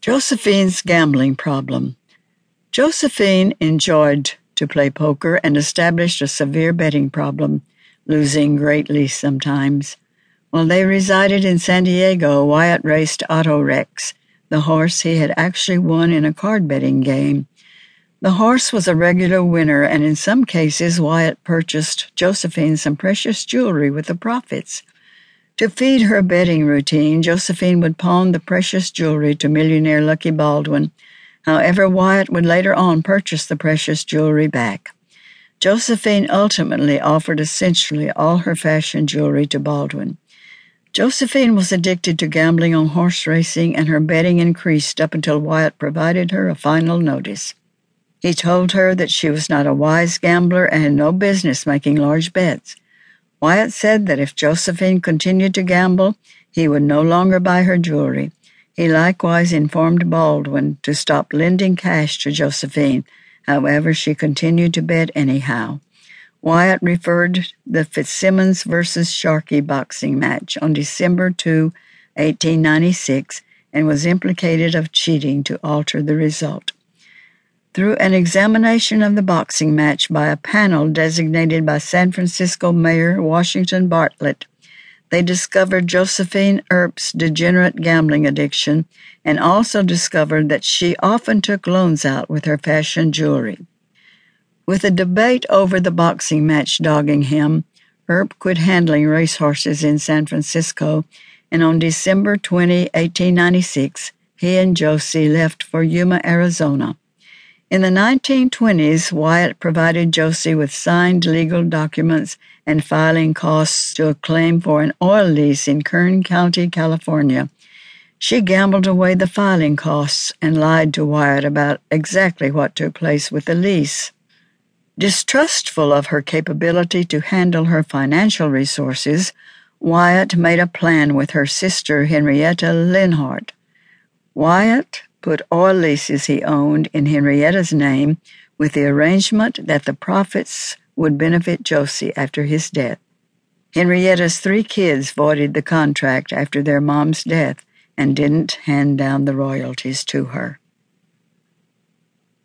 Josephine's gambling problem. Josephine enjoyed to play poker and established a severe betting problem, losing greatly sometimes. While they resided in San Diego, Wyatt raced Otto Rex, the horse he had actually won in a card betting game. The horse was a regular winner, and in some cases, Wyatt purchased Josephine some precious jewelry with the profits. To feed her betting routine, Josephine would pawn the precious jewelry to millionaire Lucky Baldwin. However, Wyatt would later on purchase the precious jewelry back. Josephine ultimately offered essentially all her fashion jewelry to Baldwin. Josephine was addicted to gambling on horse racing, and her betting increased up until Wyatt provided her a final notice. He told her that she was not a wise gambler and had no business making large bets. Wyatt said that if Josephine continued to gamble, he would no longer buy her jewelry. He likewise informed Baldwin to stop lending cash to Josephine. However, she continued to bet anyhow. Wyatt referred the Fitzsimmons versus Sharkey boxing match on December 2, 1896, and was implicated of cheating to alter the result. Through an examination of the boxing match by a panel designated by San Francisco Mayor Washington Bartlett, they discovered Josephine Earp's degenerate gambling addiction and also discovered that she often took loans out with her fashion jewelry. With a debate over the boxing match dogging him, Earp quit handling racehorses in San Francisco, and on December 20, 1896, he and Josie left for Yuma, Arizona. In the 1920s, Wyatt provided Josie with signed legal documents and filing costs to a claim for an oil lease in Kern County, California. She gambled away the filing costs and lied to Wyatt about exactly what took place with the lease. Distrustful of her capability to handle her financial resources, Wyatt made a plan with her sister Henrietta Linhart. Wyatt put all leases he owned in Henrietta's name with the arrangement that the profits would benefit Josie after his death. Henrietta's three kids voided the contract after their mom's death and didn't hand down the royalties to her.